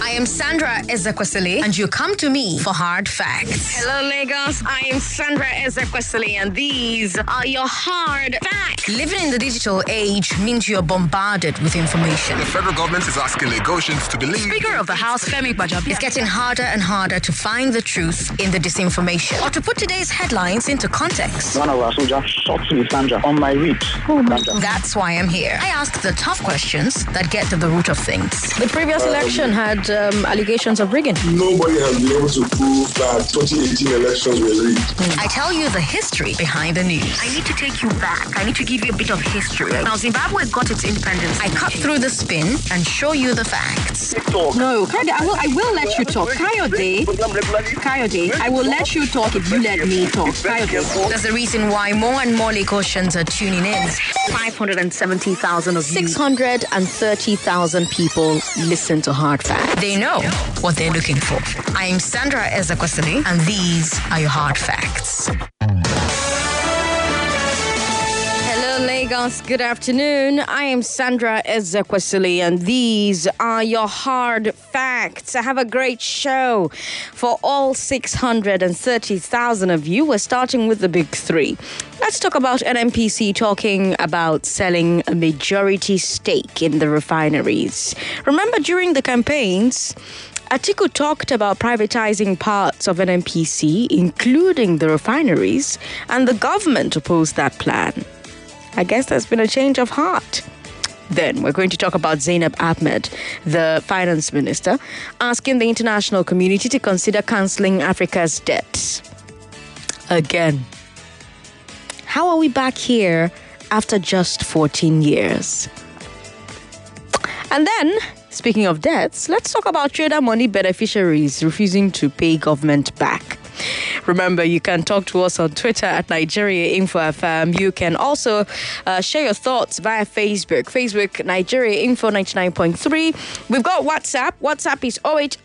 I am Sandra Ezekwesili, and you come to me for hard facts. Hello, Lagos. I am Sandra Ezekwesili, and these are your hard facts. Living in the digital age means you're bombarded with information. The federal government is asking Lagosians to believe. Speaker of the House, Femi Bajabi. It's getting harder and harder to find the truth in the disinformation or to put today's headlines into context. One of us our soldiers shot me, Sandra, on my ribs. Oh Sandra. That's why I'm here. I ask the tough questions that get to the root of things. The previous uh, election had um, allegations of rigging. Nobody has been able to prove that 2018 elections were rigged. I tell you the history behind the news. I need to take you back. I need to give you a bit of history. Now, Zimbabwe got its independence. I cut through the spin and show you the facts. No, Kayode, I will, I will let you talk. Kayode, Kayode, I will let you talk if you let me talk. Kayode. There's a reason why more and more Lagosians are tuning in. 570,000 of 630,000 people listen to Hard Facts. They know what they're looking for. I am Sandra Ezekwesili, and these are your hard facts. Lagos. Good afternoon. I am Sandra Ezekwesili, and these are your hard facts. I have a great show for all 630,000 of you. We're starting with the big three. Let's talk about NNPC talking about selling a majority stake in the refineries. Remember, during the campaigns, Atiku talked about privatizing parts of NNPC, including the refineries, and the government opposed that plan. I guess there's been a change of heart. Then we're going to talk about Zainab Ahmed, the finance minister, asking the international community to consider cancelling Africa's debts. Again. How are we back here after just 14 years? And then, speaking of debts, let's talk about trader money beneficiaries refusing to pay government back. Remember, you can talk to us on Twitter at Nigeria Info FM. You can also uh, share your thoughts via Facebook. Facebook Nigeria Info 99.3. We've got WhatsApp. WhatsApp is 080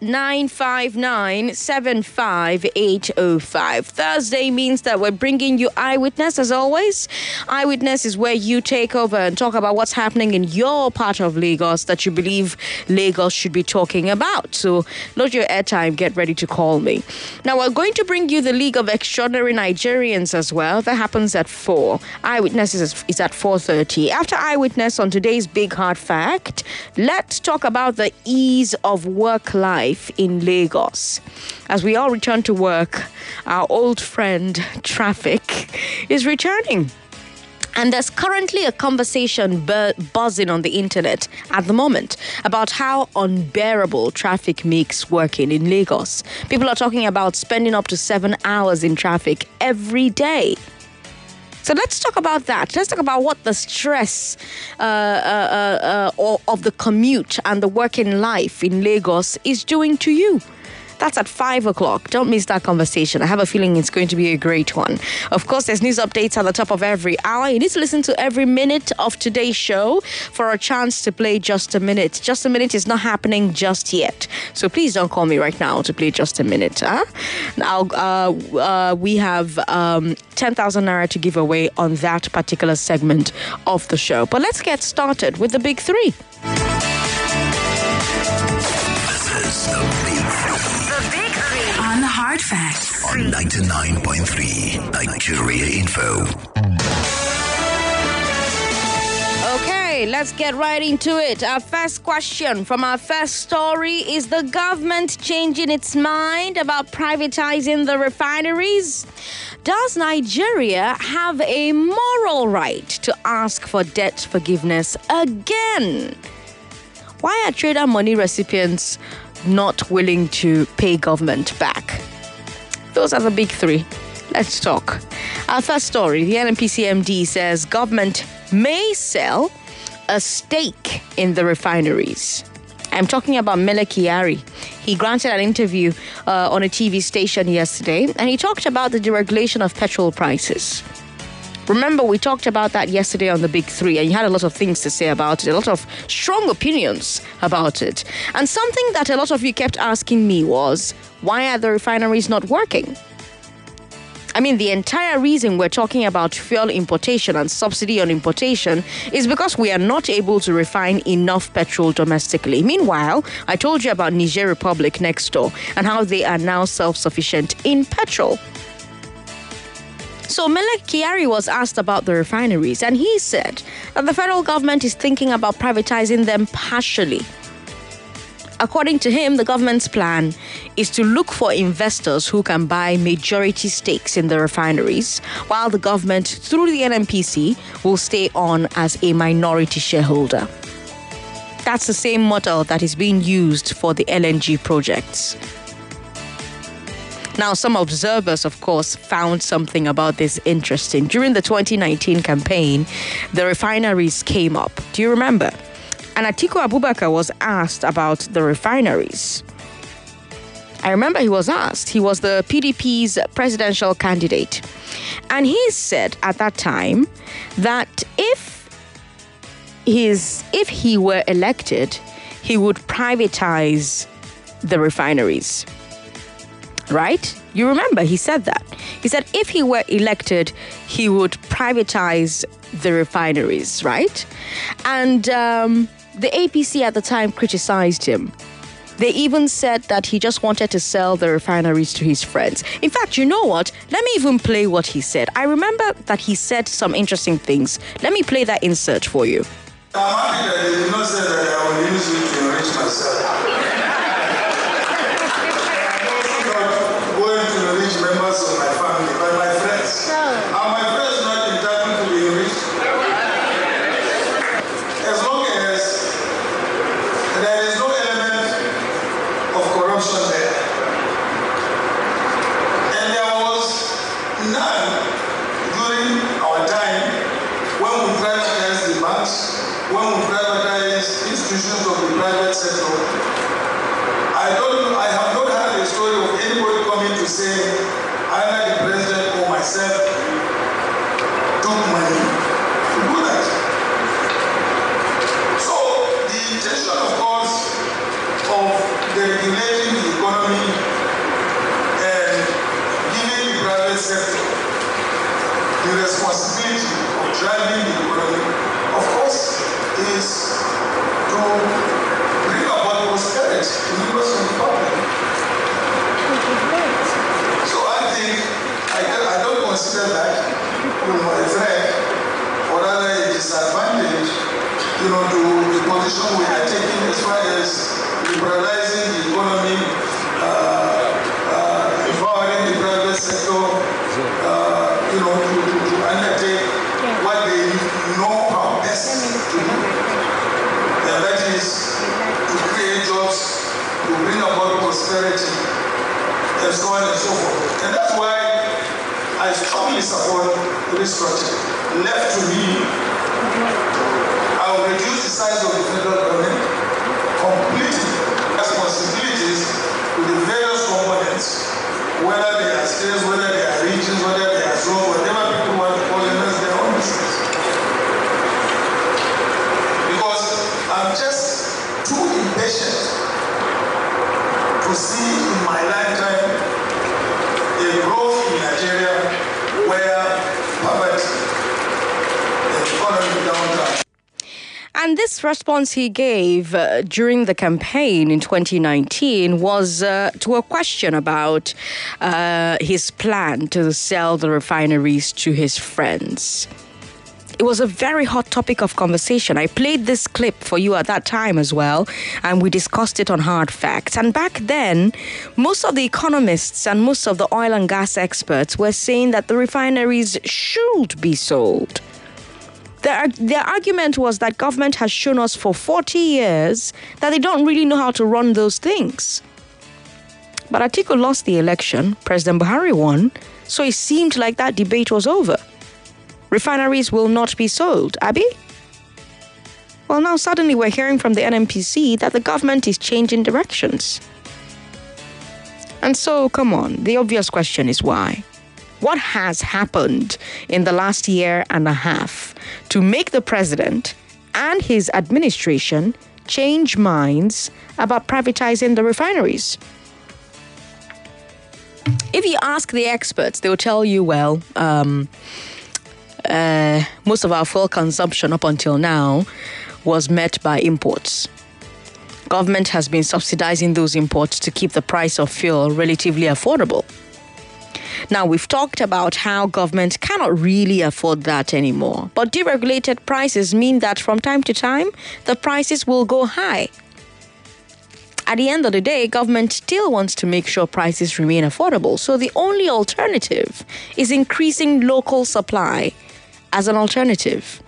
959 75805. Thursday means that we're bringing you Eyewitness as always. Eyewitness is where you take over and talk about what's happening in your part of Lagos that you believe Lagos should be talking about. So, load your airtime, get ready to call me. Now, we're going to bring you the League of Extraordinary Nigerians as well. That happens at 4. Eyewitness is, is at 4.30. After Eyewitness on today's Big Hard Fact, let's talk about the ease of work life in Lagos. As we all return to work, our old friend traffic is returning. And there's currently a conversation bu- buzzing on the internet at the moment about how unbearable traffic makes working in Lagos. People are talking about spending up to seven hours in traffic every day. So let's talk about that. Let's talk about what the stress uh, uh, uh, uh, of the commute and the working life in Lagos is doing to you. That's at 5 o'clock. Don't miss that conversation. I have a feeling it's going to be a great one. Of course, there's news updates at the top of every hour. You need to listen to every minute of today's show for a chance to play Just a Minute. Just a Minute is not happening just yet. So please don't call me right now to play Just a Minute. Huh? Now, uh, uh, we have um, 10,000 Naira to give away on that particular segment of the show. But let's get started with the big three. This is the Hard Facts. on 99.3 Nigeria Info. Okay, let's get right into it. Our first question from our first story is the government changing its mind about privatizing the refineries? Does Nigeria have a moral right to ask for debt forgiveness again? Why are trader money recipients not willing to pay government back? Those are the big three. Let's talk. Our first story the NNPC MD says government may sell a stake in the refineries. I'm talking about Mele Kyari. He granted an interview uh, on a TV station yesterday and he talked about the deregulation of petrol prices. Remember, we talked about that yesterday on the Big Three, and you had a lot of things to say about it, a lot of strong opinions about it. And something that a lot of you kept asking me was why are the refineries not working? I mean, the entire reason we're talking about fuel importation and subsidy on importation is because we are not able to refine enough petrol domestically. Meanwhile, I told you about Niger Republic next door and how they are now self sufficient in petrol. So Mele Kyari was asked about the refineries, and he said that the federal government is thinking about privatizing them partially. According to him, the government's plan is to look for investors who can buy majority stakes in the refineries, while the government, through the NNPC, will stay on as a minority shareholder. That's the same model that is being used for the LNG projects. Now, some observers, of course, found something about this interesting. During the 2019 campaign, the refineries came up. Do you remember? And Atiku Abubakar was asked about the refineries. I remember he was asked. He was the PDP's presidential candidate. And he said at that time that if his if he were elected, he would privatize the refineries. Right? You remember he said that. He said if he were elected, he would privatize the refineries, right? And um, the APC at the time criticized him. They even said that he just wanted to sell the refineries to his friends. In fact, you know what? Let me even play what he said. I remember that he said some interesting things. Let me play that insert for you. I'm happy that they did not say that I will use it to enrich myself. I'm also not going to enrich members my family, but my friends. Are my friends not entitled to be enriched? As long as there is no element of corruption there. And there was none during our time when we privatized the banks, when we privatized institutions of the private sector. I don't, I have not heard a story of anybody coming to say either the president or myself took money to do that. So the intention, of course, of regulating the economy and giving the private sector the responsibility of driving the economy, of course, is to bring about prosperity to members of the public. So I think I, I don't consider that you know, a threat or rather a disadvantage you know, to the position we are taking as far as liberalizing the economy, uh, uh, empowering the private sector, uh, you know, to, to, to undertake what they know how best to do. And that is to create jobs, to bring about prosperity, and on and so forth. And that's why I strongly support restructuring. Left to me, I will reduce the size of the federal government completely. Responsibilities to the various components, whether they are states, whether they are regions, whether they are zones, whatever people want to call them, that's their own business. Because I'm just too impatient to see in my lifetime a growth in Nigeria where poverty and economic downturn And this response he gave uh, during the campaign in 2019 was uh, to a question about uh, his plan to sell the refineries to his friends. It was a very hot topic of conversation. I played this clip for you at that time as well, and we discussed it on Hard Facts. And back then, most of the economists and most of the oil and gas experts were saying that the refineries should be sold. Their, uh, their argument was that government has shown us for 40 years that they don't really know how to run those things. But Atiku lost the election, President Buhari won, so it seemed like that debate was over. Refineries will not be sold, Abby? Well, now suddenly we're hearing from the NNPC that the government is changing directions. And so, come on, the obvious question is why? What has happened in the last year and a half to make the president and his administration change minds about privatizing the refineries? If you ask the experts, they'll tell you, well, um, uh, most of our fuel consumption up until now was met by imports. Government has been subsidizing those imports to keep the price of fuel relatively affordable. Now, we've talked about how government cannot really afford that anymore. But deregulated prices mean that from time to time, the prices will go high. At the end of the day, government still wants to make sure prices remain affordable. So the only alternative is increasing local supply as an alternative.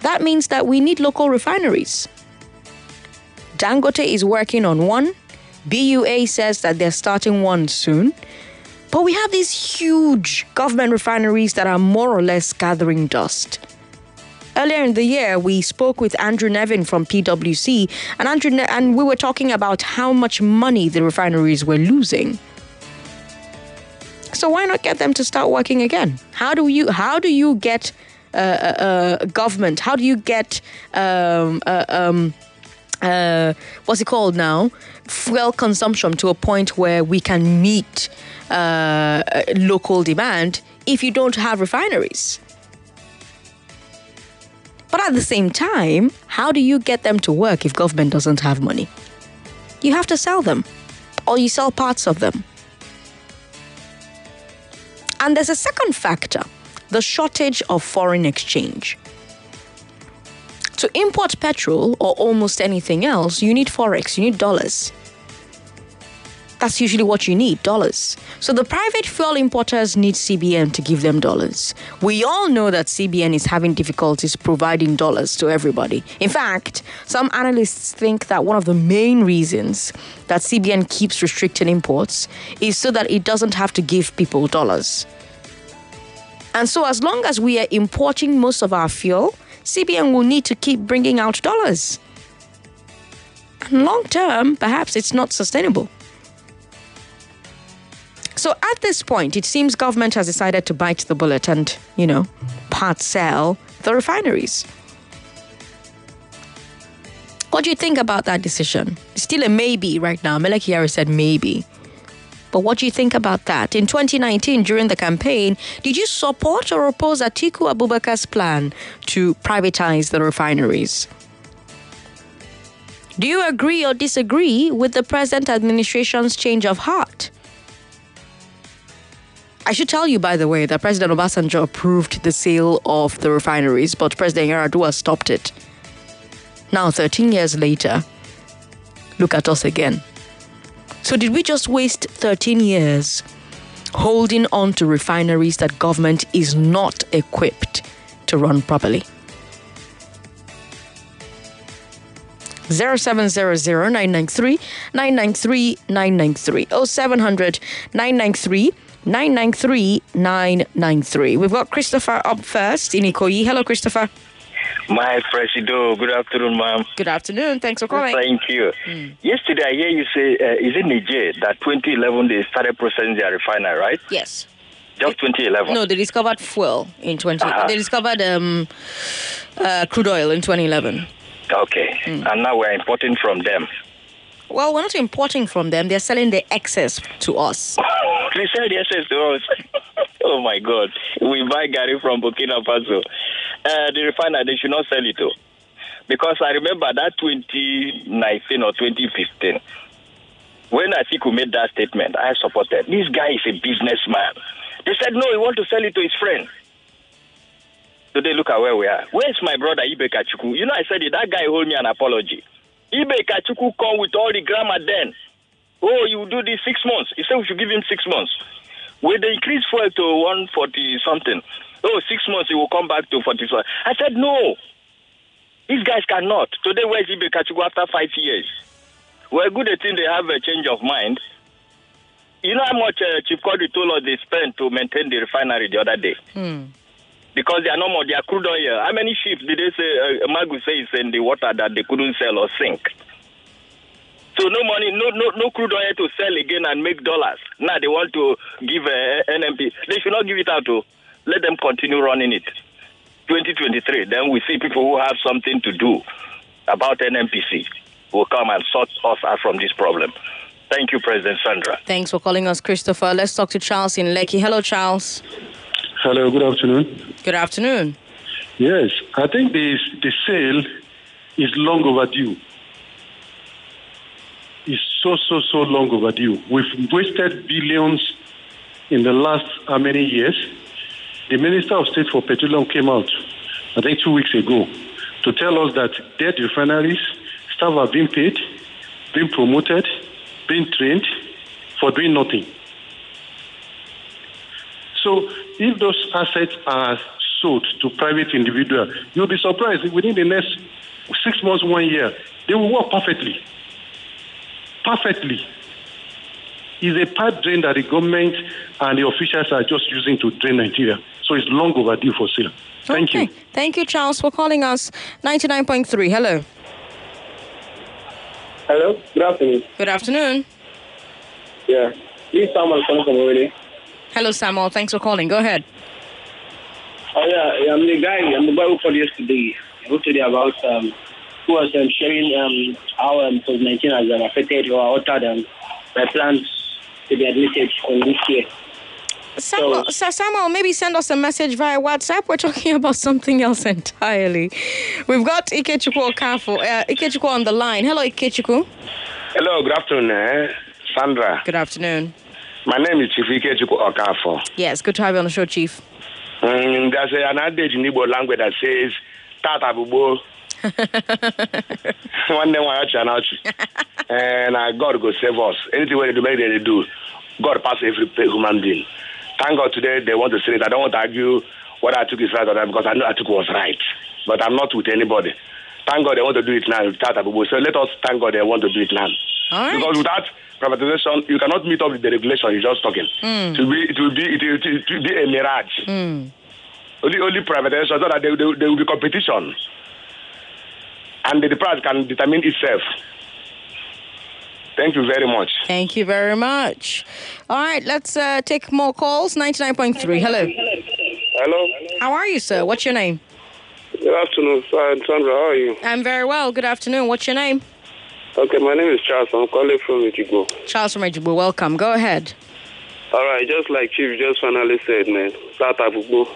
That means that we need local refineries. Dangote is working on one. BUA says that they're starting one soon. But we have these huge government refineries that are more or less gathering dust. Earlier in the year, we spoke with Andrew Nevin from PwC, and Andrew ne- and we were talking about how much money the refineries were losing. So why not get them to start working again? How do you how do you get uh, uh, uh, government? How do you get um, uh, um, uh, what's it called now? Fuel consumption to a point where we can meet uh, local demand if you don't have refineries. But at the same time, how do you get them to work if government doesn't have money? You have to sell them, or you sell parts of them. And there's a second factor the shortage of foreign exchange. To import petrol or almost anything else, you need forex, you need dollars. That's usually what you need dollars. So the private fuel importers need CBN to give them dollars. We all know that CBN is having difficulties providing dollars to everybody. In fact, some analysts think that one of the main reasons that CBN keeps restricting imports is so that it doesn't have to give people dollars. And so, as long as we are importing most of our fuel, CBN will need to keep bringing out dollars. And long term, perhaps it's not sustainable. So at this point, it seems government has decided to bite the bullet and, you know, part sell the refineries. What do you think about that decision? Still a maybe right now. Mele Kyari said maybe. But what do you think about that? In 2019, during the campaign, did you support or oppose Atiku Abubakar's plan to privatize the refineries? Do you agree or disagree with the present administration's change of heart? I should tell you, by the way, that President Obasanjo approved the sale of the refineries, but President Yar'Adua stopped it. Now, 13 years later, look at us again. So, did we just waste 13 years holding on to refineries that government is not equipped to run properly? 0700 993 993 993 0700 993 993 993. We've got Christopher up first in Ikoyi. Hello, Christopher. My Presido, good afternoon, ma'am. Good afternoon. Thanks for calling. Thank you. Yesterday, I hear you say, uh, is it Niger that 2011 they started processing their refinery, right? Yes. Just 2011. No, they discovered fuel in 20. Uh-huh. They discovered um, uh, crude oil in 2011. Okay. And now we're importing from them. Well, we're not importing from them. They're selling the excess to us. They sell the excess to us. oh my God. We buy Gary from Burkina Faso. Uh, the refiner, they should not sell it to. Because I remember that 2019 or 2015, when Atiku made that statement, I supported. This guy is a businessman. They said, no, he want to sell it to his friend. Today, look at where we are. Where's my brother Ibe Kachuku? You know, I said it, that guy owed me an apology. Ibe Kachuku come with all the grammar then. Oh, you do this six months. He said we should give him six months. With the increased fuel to 140 something, oh, six months he will come back to 45. I said, no. These guys cannot. Today, where's Ibe Kachikwu after five years? Well, good thing they have a change of mind. You know how much uh, Chief Quadri told us they spent to maintain the refinery the other day? Because they are no more, they are crude oil. How many ships did they say, uh, Magu says in the water that they couldn't sell or sink? So no money, no no no crude oil to sell again and make dollars. Now they want to give uh, NMP. They should not give it out to. Let them continue running it. 2023, then we see people who have something to do about NNPC will come and sort us out from this problem. Thank you, President Sandra. Thanks for calling us, Christopher. Let's talk to Charles in Lekki. Hello, Charles. Hello, good afternoon. Good afternoon. Yes, I think the, the sale is long overdue. It's so, so, so long overdue. We've wasted billions in the last how many years? The Minister of State for Petroleum came out, I think two weeks ago, to tell us that dead refineries, staff are being paid, being promoted, being trained for doing nothing. So if those assets are sold to private individual, you'll be surprised within the next six months, one year, they will work perfectly. Perfectly. It's a pipe drain that the government and the officials are just using to drain Nigeria. So it's long overdue for sale. Thank okay. you. Thank you, Charles, for calling us. 99.3. Hello. Hello, good afternoon. Good afternoon. Yeah, this is Samuel calling from Owerri. Hello, Samuel. Thanks for calling. Go ahead. Oh yeah, yeah, I'm the guy. I'm the boy who called yesterday. Yesterday about um, who was um, sharing um, how um, COVID-19 has um, affected or altered um, my plans to be admitted on this year. Samuel, Sir Samuel, maybe send us a message via WhatsApp. We're talking about something else entirely. We've got Ikechukwu Okafo, uh, Ikechukwu on the line. Hello, Ikechukwu. Hello, good afternoon, eh? Sandra. Good afternoon. My name is Chief Ikechukwu Okafo. Yes, good to have you on the show, Chief. Mm, there's a, an adage in Igbo language that says, Tata bubo. One day, one ọchị and uh, God go save us. Anything we do, make they do. God pass every human being. Thank God today they want to say it. I don't want to argue whether Atiku is right or not because I know Atiku was right. But I'm not with anybody. Thank God they want to do it now. Bubo. So let us thank God they want to do it now. Right. Because without privatization, you cannot meet up with the regulation. You're just talking. Mm. It will be, it will be, it will, it will be a mirage. Mm. Only, only privatization so that there, there, there will be competition, and the, price can determine itself. Thank you very much. Thank you very much. All right, let's uh, take more calls. 99.3. Hello. Hello. How are you, sir? What's your name? Good afternoon, sir. Sandra. How are you? I'm very well. Good afternoon. What's your name? Okay, my name is Charles. I'm calling from Ejigbo. Charles from Ejigbo. Welcome. Go ahead. All right, just like Chief just finally said, man, start Abubo.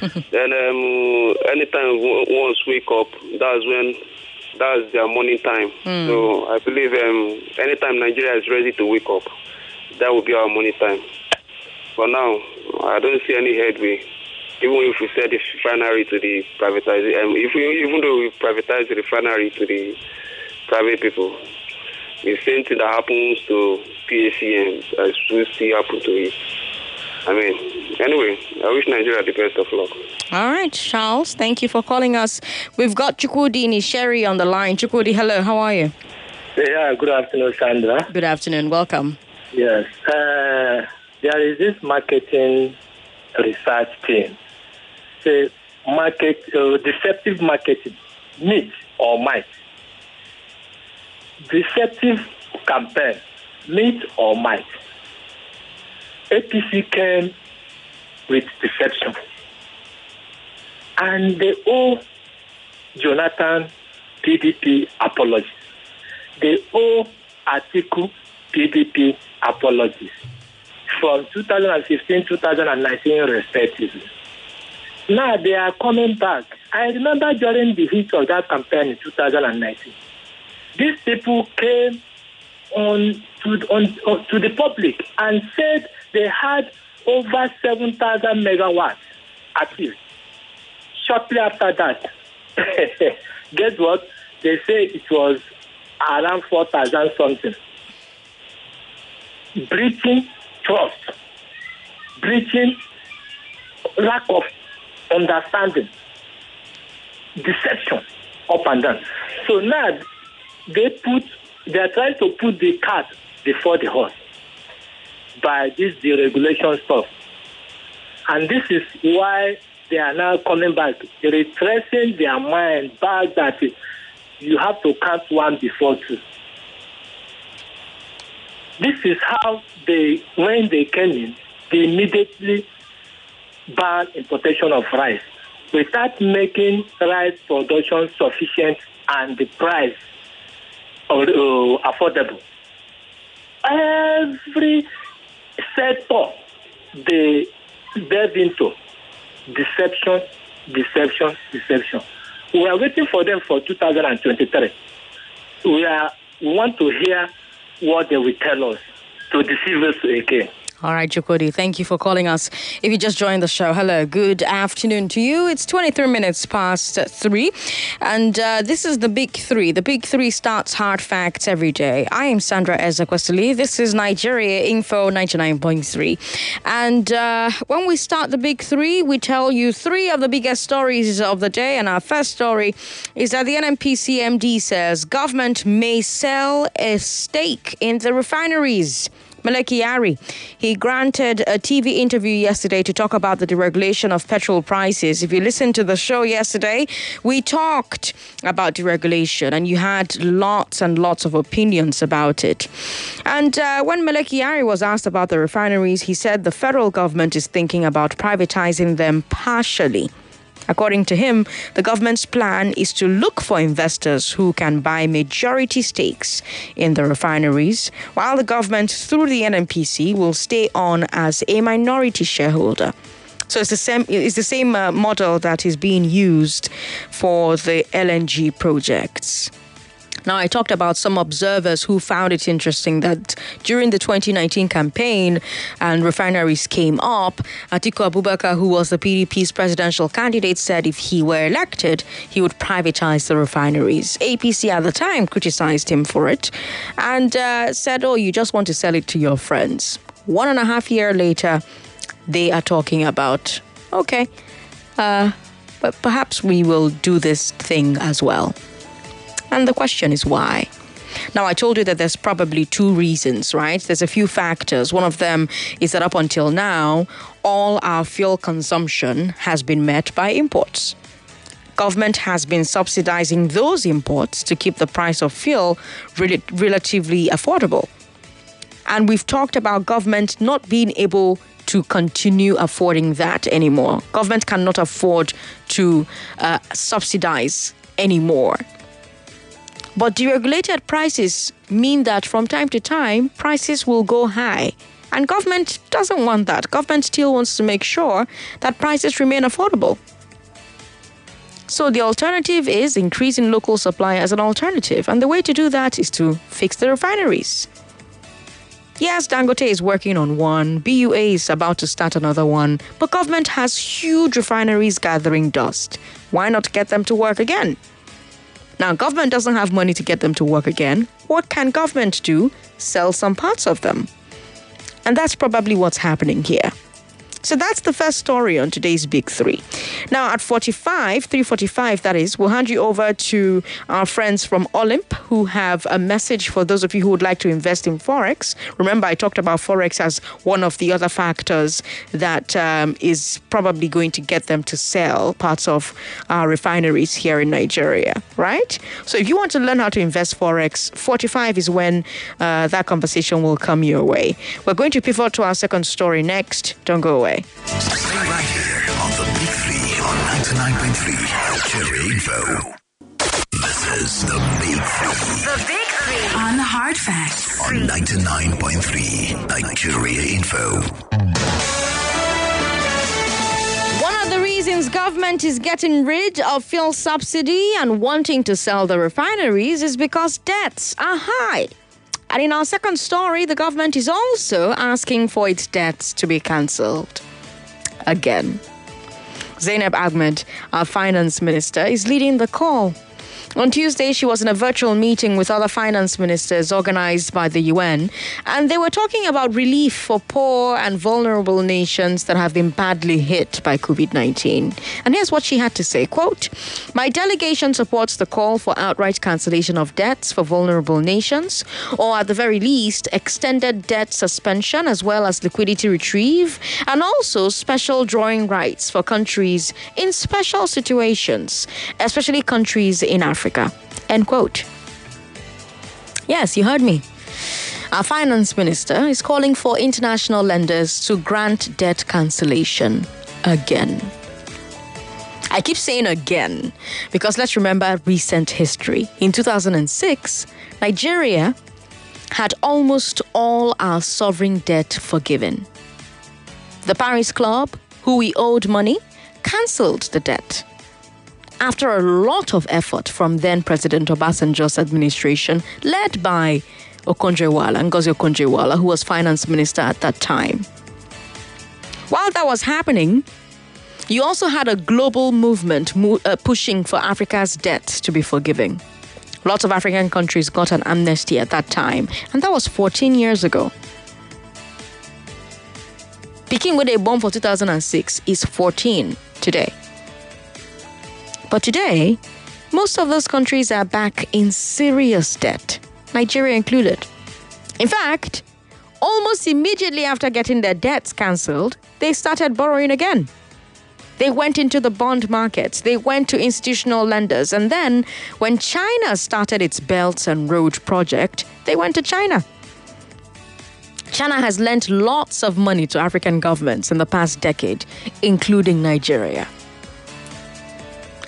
then um, anytime once wake up, that's when that's their morning time. Hmm. So I believe um, anytime Nigeria is ready to wake up, that will be our morning time. For now, I don't see any headway. Even if we sell the refinery to the privatized, um, if we, even though we privatize the refinery to the private people, the same thing that happens to PHCN as we see happen to it. I mean, anyway, I wish Nigeria the best of luck. All right, Charles. Thank you for calling us. We've got Chukwudini Sherry on the line. Chukwudi, hello. How are you? Yeah, good afternoon, Sandra. Good afternoon. Welcome. Yes. Uh, there is this marketing research team. Say market, uh, deceptive marketing, myth or might. Deceptive campaign, myth or might. APC came with deception. And they owe Jonathan PDP apologies. They owe Atiku PDP apologies from 2015 2019 respectively. Now they are coming back. I remember during the heat of that campaign in 2019, these people came on to, on, to the public and said they had over 7,000 megawatts at active. Shortly after that, guess what? They say it was around 4,000 something. Breaching trust, breaching lack of understanding, deception up and down. So now they put, they are trying to put the cart before the horse by this deregulation stuff. And this is why they are now coming back, retracing their mind back that you have to count one before two. This is how they, when they came in, they immediately banned importation of rice without making rice production sufficient and the price affordable. every sector they delve into deception, deception, deception. We are waiting for them for 2023. We are we want to hear what they will tell us to deceive us again. All right, Jokodi, thank you for calling us. If you just joined the show, hello, good afternoon to you. It's 23 minutes past three, and uh, this is the Big Three. The Big Three starts hard facts every day. I am Sandra Ezekwesili. This is Nigeria Info 99.3. And uh, when we start the Big Three, we tell you three of the biggest stories of the day. And our first story is that the NNPC MD says government may sell a stake in the refineries. Mele Kyari. He granted a TV interview yesterday to talk about the deregulation of petrol prices. If you listened to the show yesterday, we talked about deregulation and you had lots and lots of opinions about it. And uh, when Mele Kyari was asked about the refineries, he said the federal government is thinking about privatizing them partially. According to him, the government's plan is to look for investors who can buy majority stakes in the refineries, while the government, through the NNPC, will stay on as a minority shareholder. So it's the same. It's the same uh, model that is being used for the LNG projects. Now, I talked about some observers who found it interesting that during the 2019 campaign and refineries came up, Atiku Abubakar, who was the PDP's presidential candidate, said if he were elected, he would privatize the refineries. APC at the time criticized him for it and uh, said, Oh, you just want to sell it to your friends. One and a half year later, they are talking about, okay, uh, but perhaps we will do this thing as well. And the question is why? Now, I told you that there's probably two reasons, right? There's a few factors. One of them is that up until now, all our fuel consumption has been met by imports. Government has been subsidizing those imports to keep the price of fuel rel- relatively affordable. And we've talked about government not being able to continue affording that anymore. Government cannot afford to uh, subsidize anymore. But deregulated prices mean that from time to time, prices will go high. And government doesn't want that. Government still wants to make sure that prices remain affordable. So the alternative is increasing local supply as an alternative. And the way to do that is to fix the refineries. Yes, Dangote is working on one, BUA is about to start another one, but government has huge refineries gathering dust. Why not get them to work again? Now, government doesn't have money to get them to work again. What can government do? Sell some parts of them. And that's probably what's happening here. So that's the first story on today's Big Three. Now at 45, 345 that is, we'll hand you over to our friends from Olymp who have a message for those of you who would like to invest in Forex. Remember, I talked about Forex as one of the other factors that um, is probably going to get them to sell parts of our refineries here in Nigeria, right? So if you want to learn how to invest Forex, 45 is when uh, that conversation will come your way. We're going to pivot to our second story next. Don't go away. Stay right here on the Big Three on 99.3 Nigeria Info. This is the Big Three The Big Three. On Hard Facts. on 99.3 Nigeria Info. One of the reasons government is getting rid of fuel subsidy and wanting to sell the refineries is because debts are high. And in our second story, the government is also asking for its debts to be cancelled. Again. Zainab Ahmed, our finance minister, is leading the call. On Tuesday, she was in a virtual meeting with other finance ministers organized by the UN, and they were talking about relief for poor and vulnerable nations that have been badly hit by COVID 19. And here's what she had to say quote, My delegation supports the call for outright cancellation of debts for vulnerable nations, or at the very least, extended debt suspension as well as liquidity retrieve, and also special drawing rights for countries in special situations, especially countries in Africa. End quote. Yes, you heard me. Our finance minister is calling for international lenders to grant debt cancellation again. I keep saying again because let's remember recent history. In 2006, Nigeria had almost all our sovereign debt forgiven. The Paris Club, who we owed money, cancelled the debt. After a lot of effort from then President Obasanjo's administration, led by Okonjo-Iweala, Ngozi Okonjo-Iweala, who was finance minister at that time. While that was happening, you also had a global movement mo- uh, pushing for Africa's debt to be forgiven. Lots of African countries got an amnesty at that time, and that was 14 years ago. Peking, where they bomb for 2006, is 14 today. But today, most of those countries are back in serious debt, Nigeria included. In fact, almost immediately after getting their debts cancelled, they started borrowing again. They went into the bond markets, they went to institutional lenders, and then when China started its Belt and Road project, they went to China. China has lent lots of money to African governments in the past decade, including Nigeria.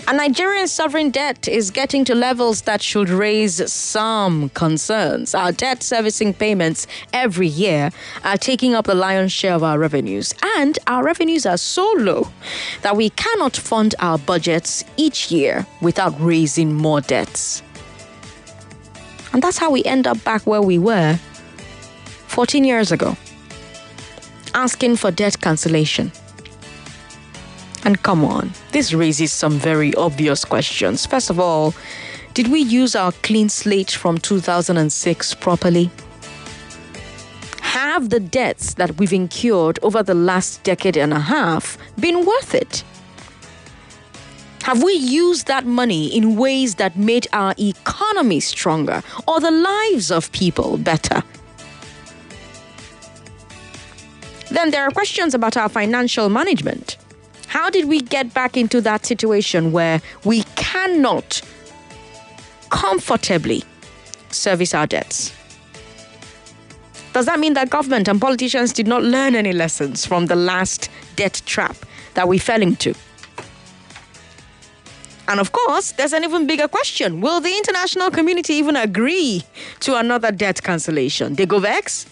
And Nigerian sovereign debt is getting to levels that should raise some concerns. Our debt servicing payments every year are taking up the lion's share of our revenues. And our revenues are so low that we cannot fund our budgets each year without raising more debts. And that's how we end up back where we were 14 years ago, asking for debt cancellation. And come on, this raises some very obvious questions. First of all, did we use our clean slate from 2006 properly? Have the debts that we've incurred over the last decade and a half been worth it? Have we used that money in ways that made our economy stronger or the lives of people better? Then there are questions about our financial management. How did we get back into that situation where we cannot comfortably service our debts? Does that mean that government and politicians did not learn any lessons from the last debt trap that we fell into? And of course, there's an even bigger question. Will the international community even agree to another debt cancellation? They go vex?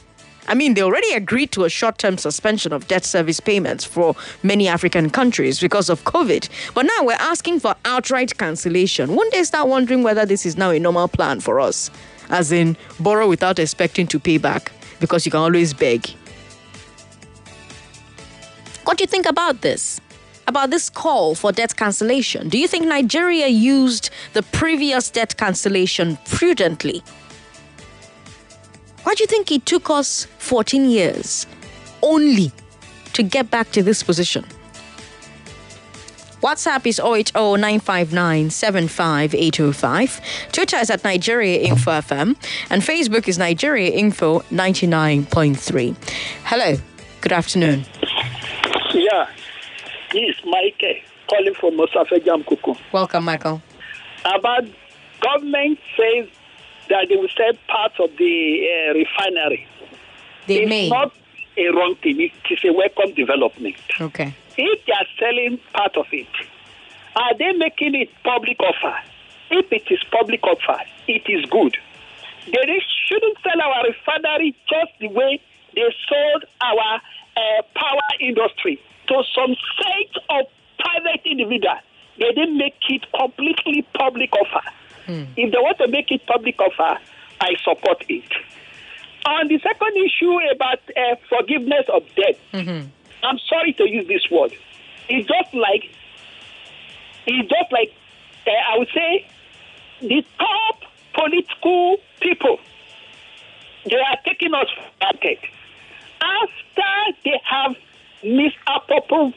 I mean, they already agreed to a short term suspension of debt service payments for many African countries because of COVID. But now we're asking for outright cancellation. Won't they start wondering whether this is now a normal plan for us? As in, borrow without expecting to pay back because you can always beg. What do you think about this? About this call for debt cancellation? Do you think Nigeria used the previous debt cancellation prudently? Why do you think it took us 14 years only to get back to this position? WhatsApp is 080-959-75805. Twitter is at Nigeria Info FM. And Facebook is Nigeria Info 99.3. Hello. Good afternoon. Yeah. This is Mike calling from Mosafe Jamkuku. Welcome, Michael. About government says that they will sell parts of the uh, refinery. They it's may. not a wrong thing. It is a welcome development. Okay. If they are selling part of it, are they making it public offer? If it is public offer, it is good. They shouldn't sell our refinery just the way they sold our uh, power industry to some set of private individual. They didn't make it completely public offer. If they want to make it public offer, I support it. On the second issue about uh, forgiveness of debt, I'm sorry to use this word. It's just like, it's just like, uh, I would say, the top political people, they are taking us for granted. After they have misappropriated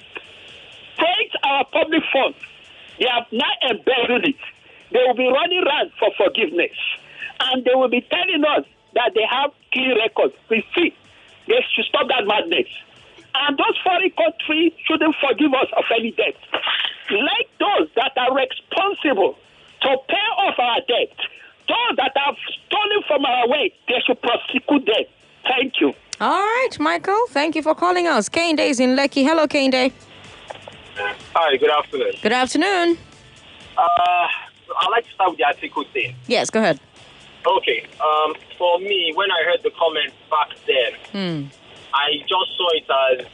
our public funds, they have now embedded it. They will be running around for forgiveness. And they will be telling us that they have clean records. We see. They should stop that madness. And those foreign countries shouldn't forgive us of any debt. Like those that are responsible to pay off our debt, those that have stolen from our way, they should prosecute them. Thank you. All right, Michael. Thank you for calling us. Kane Day is in Lekki. Hello, Kane Day. Hi, good afternoon. Good afternoon. Uh, I'd like to start with the Atiku thing. Yes, go ahead. Okay. Um, for me, when I heard the comments back then, Hmm. I just saw it as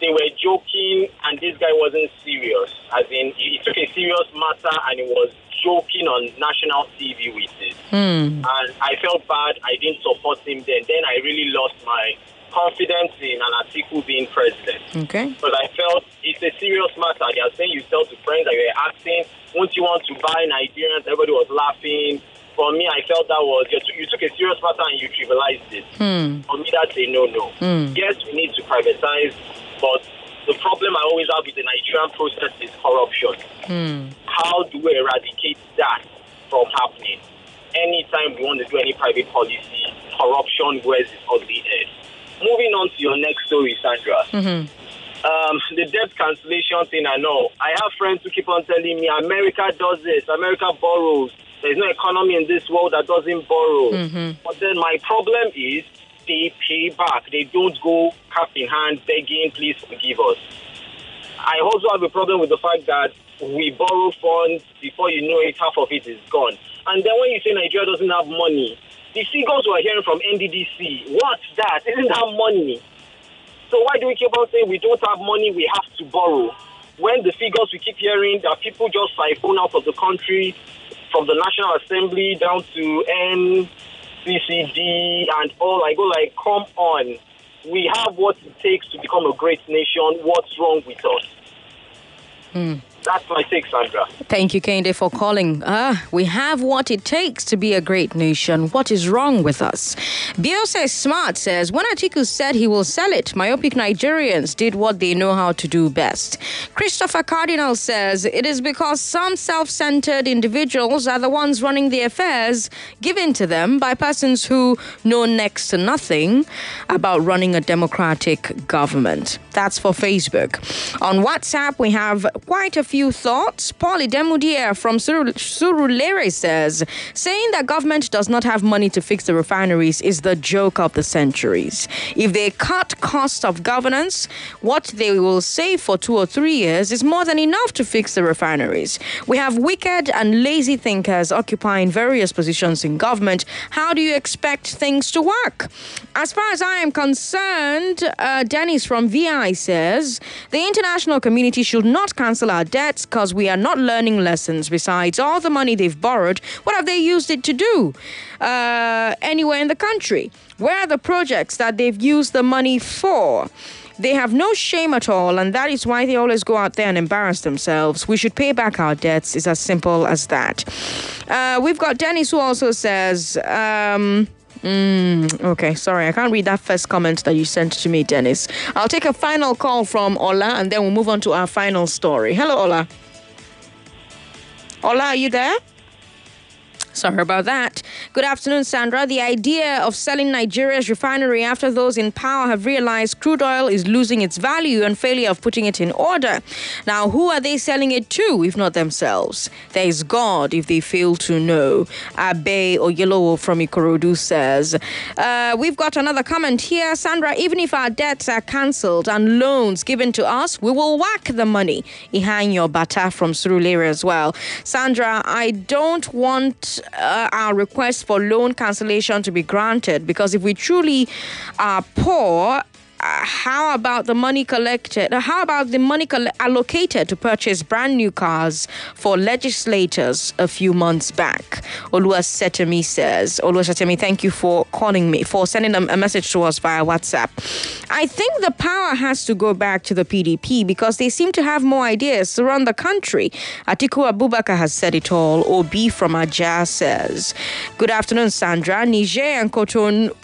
they were joking and this guy wasn't serious. As in, he took a serious matter and he was joking on national TV with it. Hmm. And I felt bad. I didn't support him then. Then I really lost my confidence in an article being president. Okay. Because I felt it's a serious matter. You're saying you tell to friends that you're asking, won't you want to buy Nigerians? Everybody was laughing. For me, I felt that was you took- you took a serious matter and you trivialized it. Hmm. For me, that's a no-no. Hmm. Yes, we need to privatize, but the problem I always have with the Nigerian process is corruption. Hmm. How do we eradicate that from happening? Anytime we want to do any private policy, corruption wears its ugly head. Moving on to your next story, Sandra. Mm-hmm. Um, the debt cancellation thing, I know. I have friends who keep on telling me America does this, America borrows. There's no economy in this world that doesn't borrow. Mm-hmm. But then my problem is they pay back. They don't go cap in hand begging, please forgive us. I also have a problem with the fact that we borrow funds before you know it, half of it is gone. And then when you say Nigeria doesn't have money, the figures we're hearing from NDDC, what's that? Isn't that money? So why do we keep on saying we don't have money, we have to borrow? When the figures we keep hearing that people just siphon out of the country from the National Assembly down to NCCD and all, I go like, come on. We have what it takes to become a great nation. What's wrong with us? Hmm. That's my take, Sandra. Thank you, Kende, for calling. Ah, we have what it takes to be a great nation. What is wrong with us? Biose Smart says, when Atiku said he will sell it, myopic Nigerians did what they know how to do best. Christopher Cardinal says, it is because some self-centered individuals are the ones running the affairs given to them by persons who know next to nothing about running a democratic government. That's for Facebook. On WhatsApp, we have quite a few thoughts. Paulie Demudier from Sur- Surulere says, saying that government does not have money to fix the refineries is the joke of the centuries. If they cut cost of governance, what they will save for two or three years is more than enough to fix the refineries. We have wicked and lazy thinkers occupying various positions in government. How do you expect things to work? As far as I am concerned, uh, Dennis from VI says the international community should not cancel our debts because we are not learning lessons. Besides all the money they've borrowed, what have they used it to do uh, anywhere in the country? Where are the projects that they've used the money for? They have no shame at all, and that is why they always go out there and embarrass themselves. We should pay back our debts. It's as simple as that. Uh, we've got Dennis who also says, um, Mm, okay, sorry, I can't read that first comment that you sent to me, Dennis. I'll take a final call from Ola and then we'll move on to our final story. Hello, Ola. Ola, are you there? Sorry about that. Good afternoon, Sandra. The idea of selling Nigeria's refinery after those in power have realized crude oil is losing its value and failure of putting it in order. Now, who are they selling it to if not themselves? There is God if they fail to know. Abe Oyelowo from Ikorodu says. Uh, we've got another comment here. Sandra, even if our debts are cancelled and loans given to us, we will whack the money. Ihanyo Bata from Surulere as well. Sandra, I don't want uh, our request for loan cancellation to be granted because if we truly are poor, uh, how about the money collected? How about the money coll- allocated to purchase brand new cars for legislators a few months back? Olua Setemi says. Olua Setemi, thank you for calling me, for sending a, a message to us via WhatsApp. I think the power has to go back to the PDP because they seem to have more ideas to run the country. Atiku Abubakar has said it all. Obi from Aja says. Good afternoon, Sandra. Niger and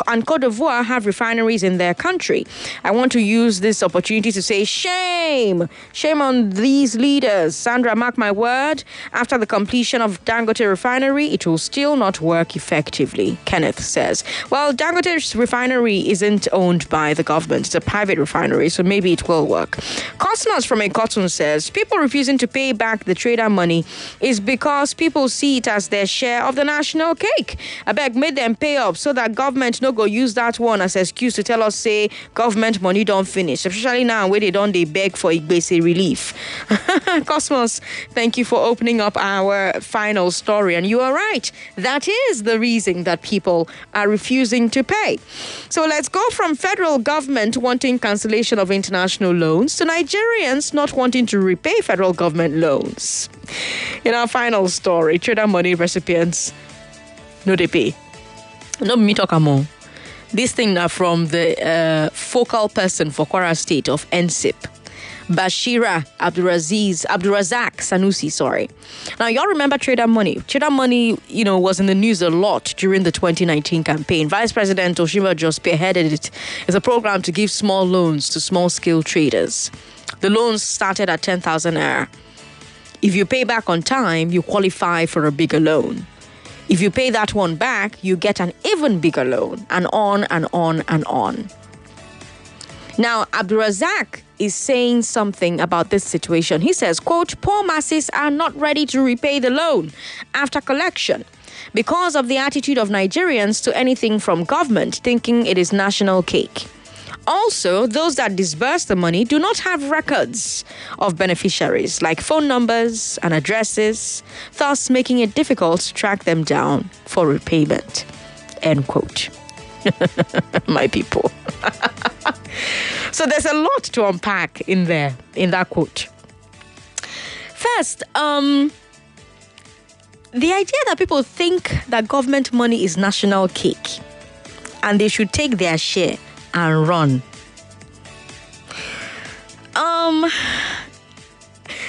and Cote d'Ivoire have refineries in their country. I want to use this opportunity to say shame, shame on these leaders. Sandra, mark my word, after the completion of Dangote refinery, it will still not work effectively, Kenneth says. Well, Dangote's refinery isn't owned by the government, it's a private refinery, so maybe it will work. Cosmos from Ikotun says people refusing to pay back the trader money is because people see it as their share of the national cake. I beg, make them pay up so that government no go use that one as excuse to tell us, say, government government money don't finish, especially now where they don't they beg for Igbese relief. Cosmos, thank you for opening up our final story. And you are right. That is the reason that people are refusing to pay. So let's go from federal government wanting cancellation of international loans to Nigerians not wanting to repay federal government loans. In our final story, trader money recipients no they pay. No me talk more. This thing now from the uh, focal person for Kwara State of NSIP. Bashira Abduraziz Abdurazak Sanusi, sorry. Now y'all remember Trader Money. Trader Money, you know, was in the news a lot during the 2019 campaign. Vice President Osinbajo spearheaded it. It's a program to give small loans to small scale traders. The loans started at 10,000 naira. If you pay back on time, you qualify for a bigger loan. If you pay that one back, you get an even bigger loan, and on and on and on. Now, Abdurazak is saying something about this situation. He says, quote, poor masses are not ready to repay the loan after collection because of the attitude of Nigerians to anything from government, thinking it is national cake. Also, those that disburse the money do not have records of beneficiaries like phone numbers and addresses, thus making it difficult to track them down for repayment. End quote. My people. so there's a lot to unpack in there, in that quote. First, um, the idea that people think that government money is national cake and they should take their share and run. Um,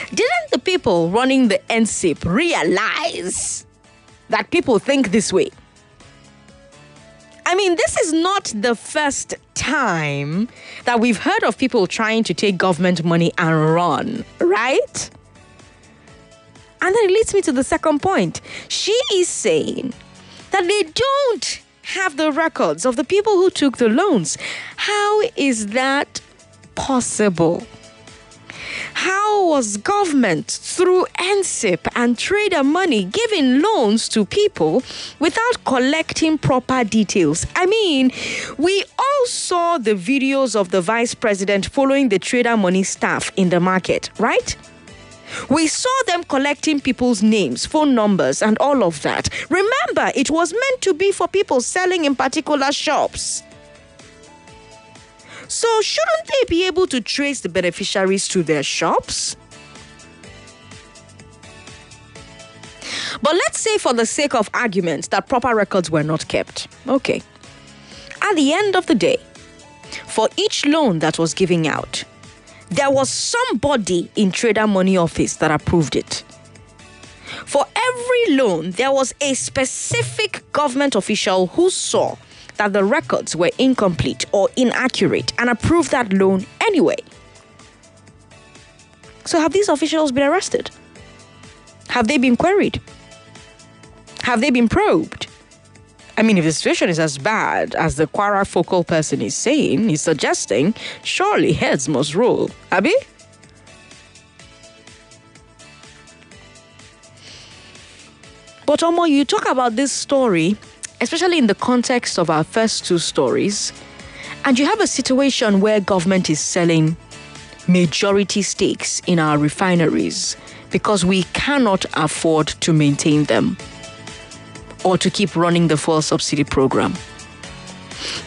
didn't the people running the NSIP realize that people think this way? I mean, this is not the first time that we've heard of people trying to take government money and run, right? And then it leads me to the second point. She is saying that they don't have the records of the people who took the loans. How is that possible? How was government through NSIP and trader money giving loans to people without collecting proper details? I mean, we all saw the videos of the vice president following the trader money staff in the market, right? We saw them collecting people's names, phone numbers, and all of that. Remember, it was meant to be for people selling in particular shops. So, shouldn't they be able to trace the beneficiaries to their shops? But let's say, for the sake of argument, that proper records were not kept. Okay. At the end of the day, for each loan that was giving out, there was somebody in Trader Money office that approved it. For every loan, there was a specific government official who saw that the records were incomplete or inaccurate and approved that loan anyway. So, have these officials been arrested? Have they been queried? Have they been probed? I mean, if the situation is as bad as the Kwara focal person is saying, he's suggesting, surely heads must roll. Abby? But Omo, you talk about this story, especially in the context of our first two stories, and you have a situation where government is selling majority stakes in our refineries because we cannot afford to maintain them or to keep running the fuel subsidy program.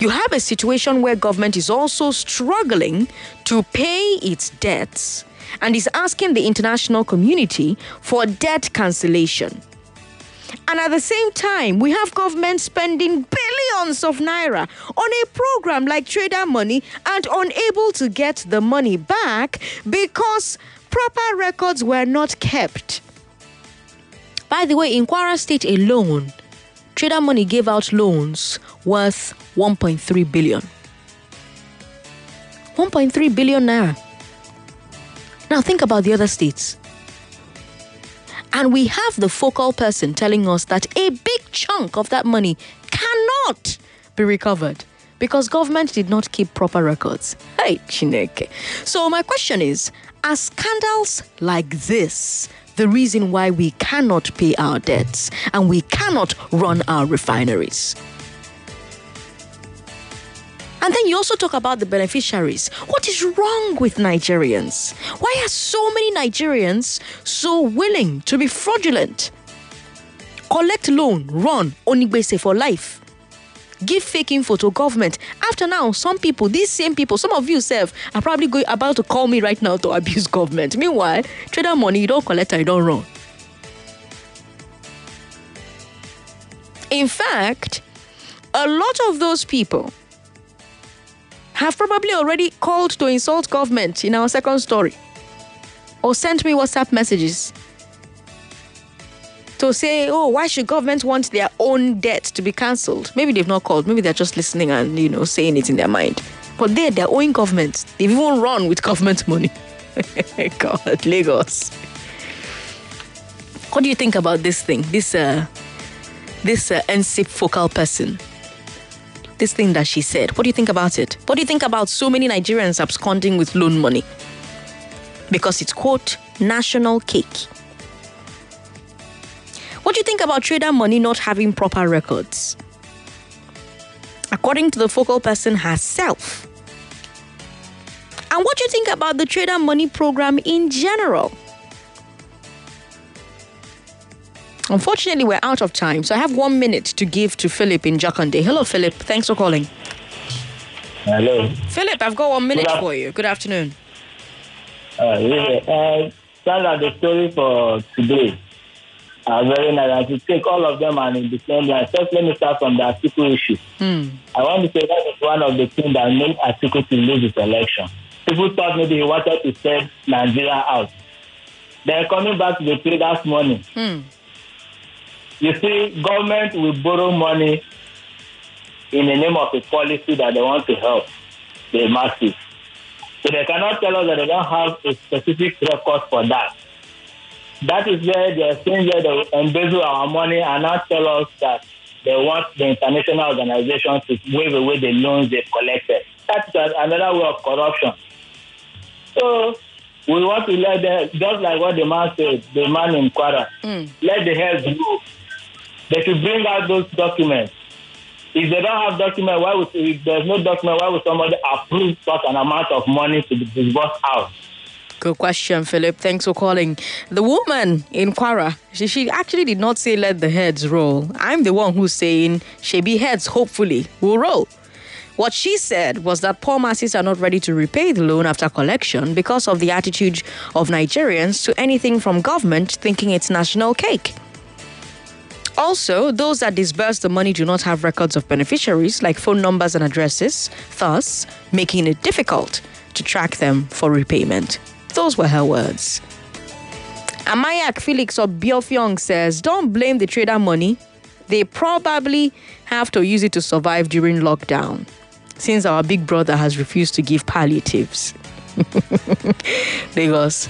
You have a situation where government is also struggling to pay its debts and is asking the international community for debt cancellation. And at the same time, we have government spending billions of naira on a program like Trader Money and unable to get the money back because proper records were not kept. By the way, in Kwara State alone, Trader Money gave out loans worth 1.3 billion. 1.3 billion naira. Now think about the other states. And we have the focal person telling us that a big chunk of that money cannot be recovered because government did not keep proper records. Hey, Chineke. So my question is, are scandals like this the reason why we cannot pay our debts and we cannot run our refineries? And then you also talk about the beneficiaries. What is wrong with Nigerians? Why are so many Nigerians so willing to be fraudulent? Collect loan, run, onigbese for life. Give fake info to government. After now, some people, these same people, some of you self are probably going about to call me right now to abuse government. Meanwhile, trader money, you don't collect and you don't run. In fact, a lot of those people have probably already called to insult government in our second story or sent me WhatsApp messages to say, oh, why should government want their own debt to be cancelled? Maybe they've not called. Maybe they're just listening and, you know, saying it in their mind. But they're their own government. They've even run with government money. God, Lagos. What do you think about this thing? This, uh, this uh, NSIP focal person? This thing that she said. What do you think about it? What do you think about so many Nigerians absconding with loan money? Because it's, quote, national cake. What do you think about trader money not having proper records? According to the focal person herself. And what do you think about the trader money program in general? Unfortunately, we're out of time, so I have one minute to give to Philip in Jakande. Hello, Philip. Thanks for calling. Hello. Philip, I've got one minute Good for you. Good afternoon. Uh, yeah, uh, Sandra, the story for today are very nice. And to take all of them and in the same line, first let me start from the Atiku issue. Hmm. I want to say that is one of the things that made Atiku to lose his election. People thought maybe he wanted to send Nigeria out. Then coming back to the traders' money, Hmm. you see, government will borrow money in the name of a policy that they want to help the masses. So they cannot tell us that they don't have a specific record for that. That is where they are saying that they embezzle our money and not tell us that they want the international organization to waive away the loans they've collected. That's another way of corruption. So we want to let them, just like what the man said, the man in Kwara, hmm. let the heads move. They should bring out those documents. If they don't have document, why would if there's no document, why would somebody approve such an amount of money to be disbursed out? Good question, Philip. Thanks for calling. The woman in Kwara, she, she actually did not say let the heads roll. I'm the one who's saying Shebi heads hopefully will roll. What she said was that poor masses are not ready to repay the loan after collection because of the attitude of Nigerians to anything from government thinking it's national cake. Also, those that disburse the money do not have records of beneficiaries like phone numbers and addresses, thus making it difficult to track them for repayment. Those were her words. Amayak Felix of Biofyong says, Don't blame the trader money. They probably have to use it to survive during lockdown, since our big brother has refused to give palliatives. Lagos.